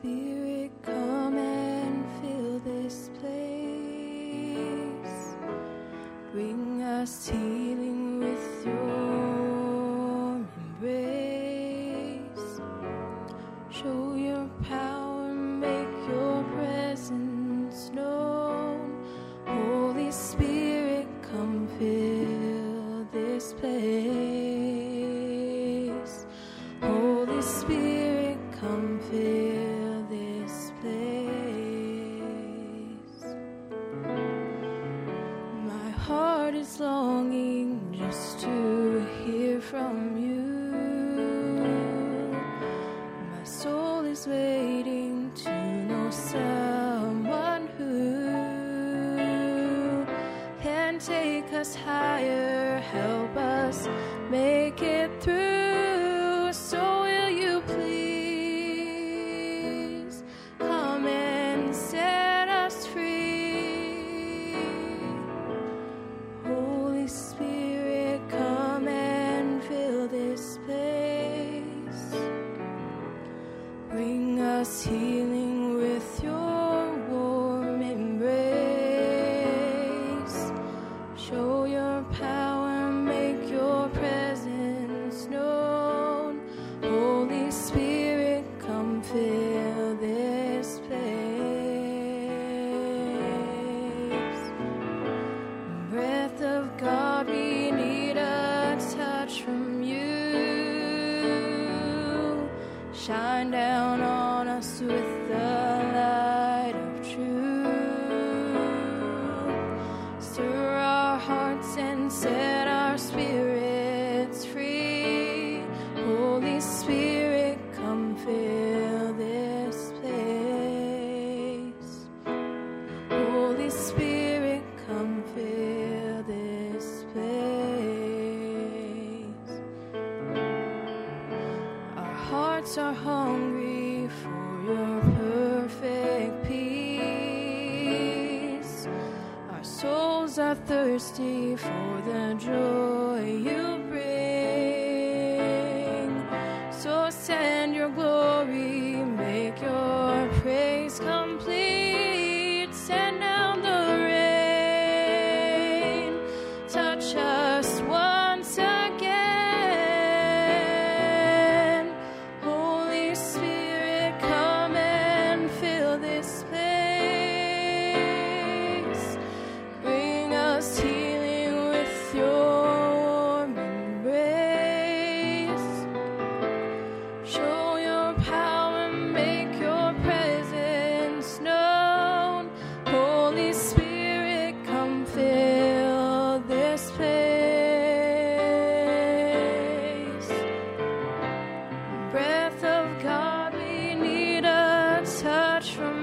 Spirit, come and fill this place. Bring us healing with your embrace. Show your power, make your presence known. Holy Spirit, come fill this place. heart is longing just to hear from you. My soul is waiting to know someone who can take us higher, help us make it through. shine down on us with the light. hearts are hungry for your perfect peace. Our souls are thirsty for the joy you bring. So send your glory, make your praise come. much from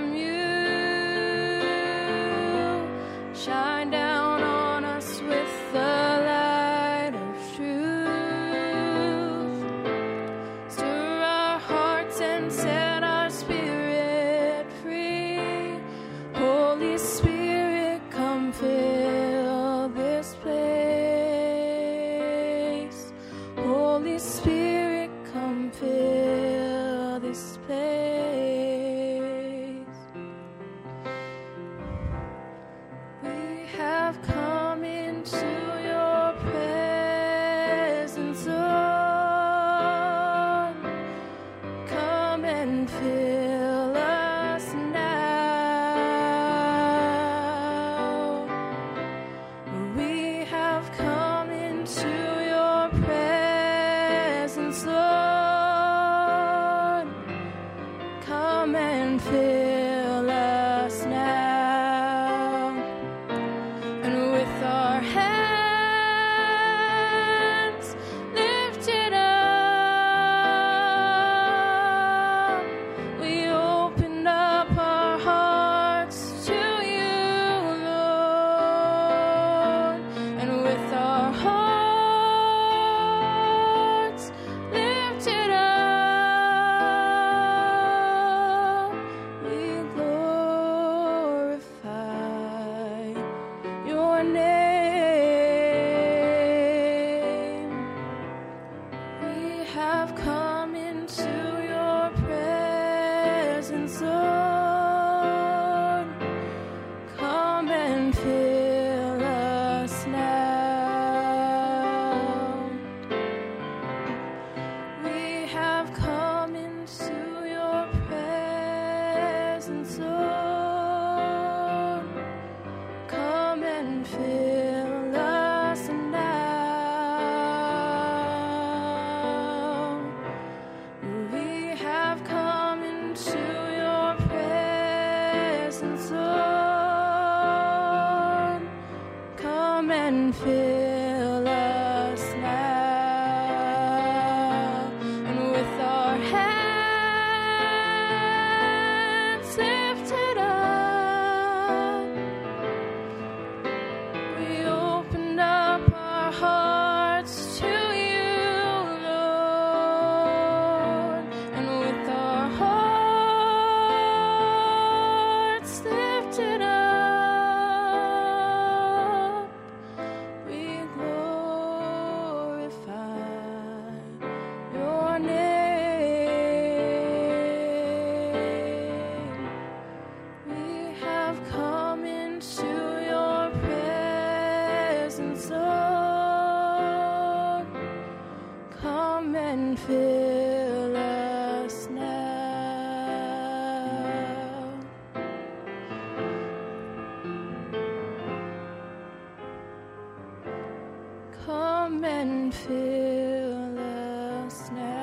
risen sun. Come and fill us now. We have come into your presence, Lord. Come and fill. come and feel the snow.